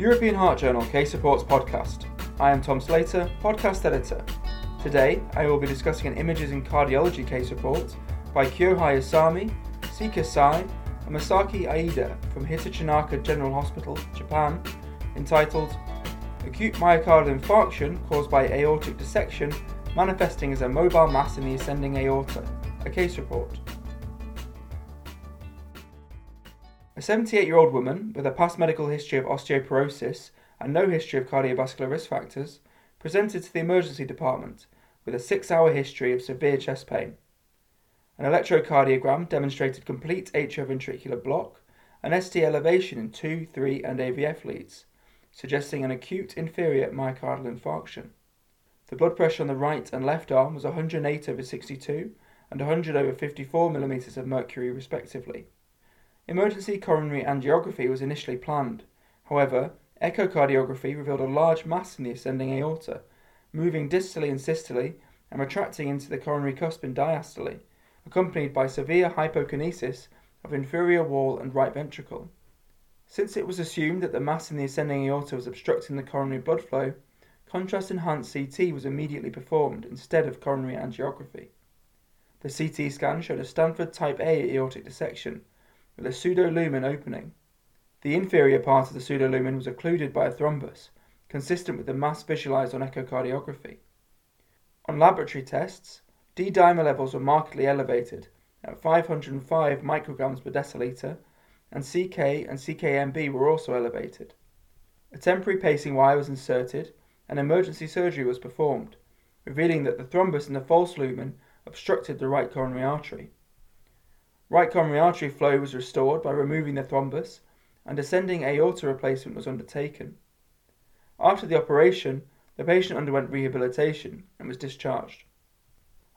European Heart Journal Case Reports Podcast. I am Tom Slater, podcast editor. Today, I will be discussing an images in cardiology case report by Kyohei Usami, Sika Sai, and Masaki Aida from Hitachinaka General Hospital, Japan, entitled Acute Myocardial Infarction Caused by Aortic Dissection Manifesting as a Mobile Mass in the Ascending Aorta, a case report. A 78 year old woman with a past medical history of osteoporosis and no history of cardiovascular risk factors presented to the emergency department with a six hour history of severe chest pain. An electrocardiogram demonstrated complete atrioventricular block and ST elevation in 2, 3, and AVF leads, suggesting an acute inferior myocardial infarction. The blood pressure on the right and left arm was 108 over 62 and 100 over 54 millimeters of mercury, respectively. Emergency coronary angiography was initially planned. However, echocardiography revealed a large mass in the ascending aorta, moving distally and systole and retracting into the coronary cusp in diastole, accompanied by severe hypokinesis of inferior wall and right ventricle. Since it was assumed that the mass in the ascending aorta was obstructing the coronary blood flow, contrast enhanced CT was immediately performed instead of coronary angiography. The CT scan showed a Stanford type A aortic dissection with a pseudolumen opening. The inferior part of the pseudolumen was occluded by a thrombus, consistent with the mass visualized on echocardiography. On laboratory tests, D dimer levels were markedly elevated at 505 micrograms per deciliter, and CK and CKMB were also elevated. A temporary pacing wire was inserted and emergency surgery was performed, revealing that the thrombus in the false lumen obstructed the right coronary artery. Right coronary artery flow was restored by removing the thrombus, and ascending aorta replacement was undertaken. After the operation, the patient underwent rehabilitation and was discharged.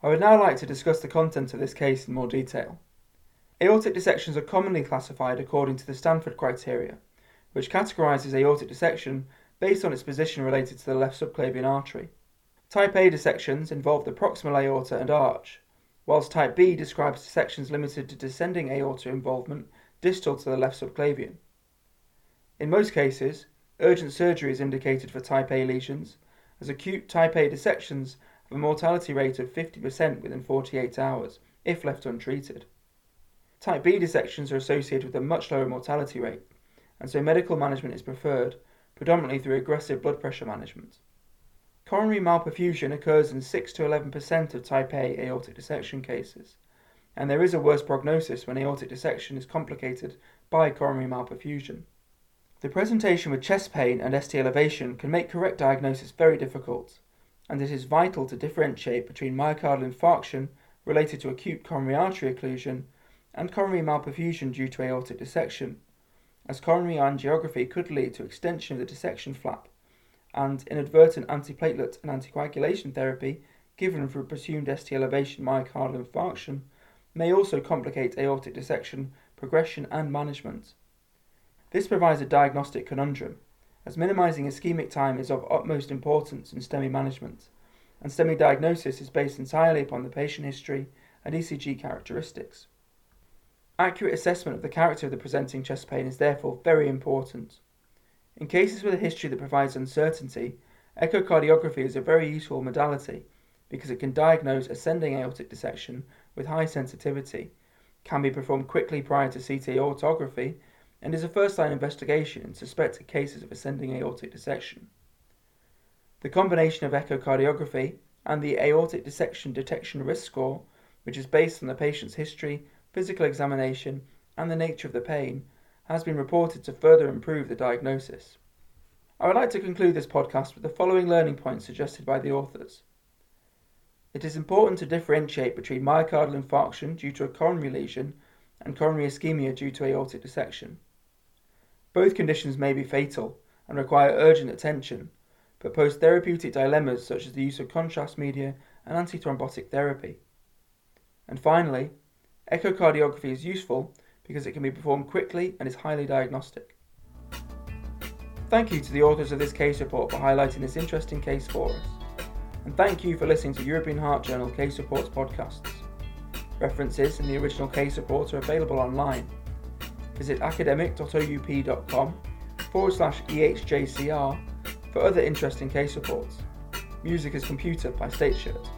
I would now like to discuss the contents of this case in more detail. Aortic dissections are commonly classified according to the Stanford criteria, which categorizes aortic dissection based on its position related to the left subclavian artery. Type A dissections involve the proximal aorta and arch, whilst type B describes dissections limited to descending aorta involvement distal to the left subclavian. In most cases, urgent surgery is indicated for type A lesions, as acute type A dissections have a mortality rate of 50% within 48 hours if left untreated. Type B dissections are associated with a much lower mortality rate, and so medical management is preferred, predominantly through aggressive blood pressure management. Coronary malperfusion occurs in 6 to 11% of type A aortic dissection cases, and there is a worse prognosis when aortic dissection is complicated by coronary malperfusion. The presentation with chest pain and ST elevation can make correct diagnosis very difficult, and it is vital to differentiate between myocardial infarction related to acute coronary artery occlusion and coronary malperfusion due to aortic dissection, as coronary angiography could lead to extension of the dissection flap and inadvertent antiplatelet and anticoagulation therapy given for presumed ST elevation myocardial infarction may also complicate aortic dissection progression and management. This provides a diagnostic conundrum, as minimizing ischemic time is of utmost importance in STEMI management, and STEMI diagnosis is based entirely upon the patient history and ECG characteristics. Accurate assessment of the character of the presenting chest pain is therefore very important. In cases with a history that provides uncertainty, echocardiography is a very useful modality because it can diagnose ascending aortic dissection with high sensitivity, can be performed quickly prior to CT aortography, and is a first line investigation in suspected cases of ascending aortic dissection. The combination of echocardiography and the aortic dissection detection risk score, which is based on the patient's history, physical examination, and the nature of the pain, has been reported to further improve the diagnosis. I would like to conclude this podcast with the following learning points suggested by the authors. It is important to differentiate between myocardial infarction due to a coronary lesion and coronary ischemia due to aortic dissection. Both conditions may be fatal and require urgent attention, but pose therapeutic dilemmas such as the use of contrast media and antithrombotic therapy. And finally, echocardiography is useful because it can be performed quickly and is highly diagnostic. Thank you to the authors of this case report for highlighting this interesting case for us. And thank you for listening to European Heart Journal Case Reports podcasts. References in the original case reports are available online. Visit academic.oup.com forward slash EHJCR for other interesting case reports. Music is Computer by State Shirt.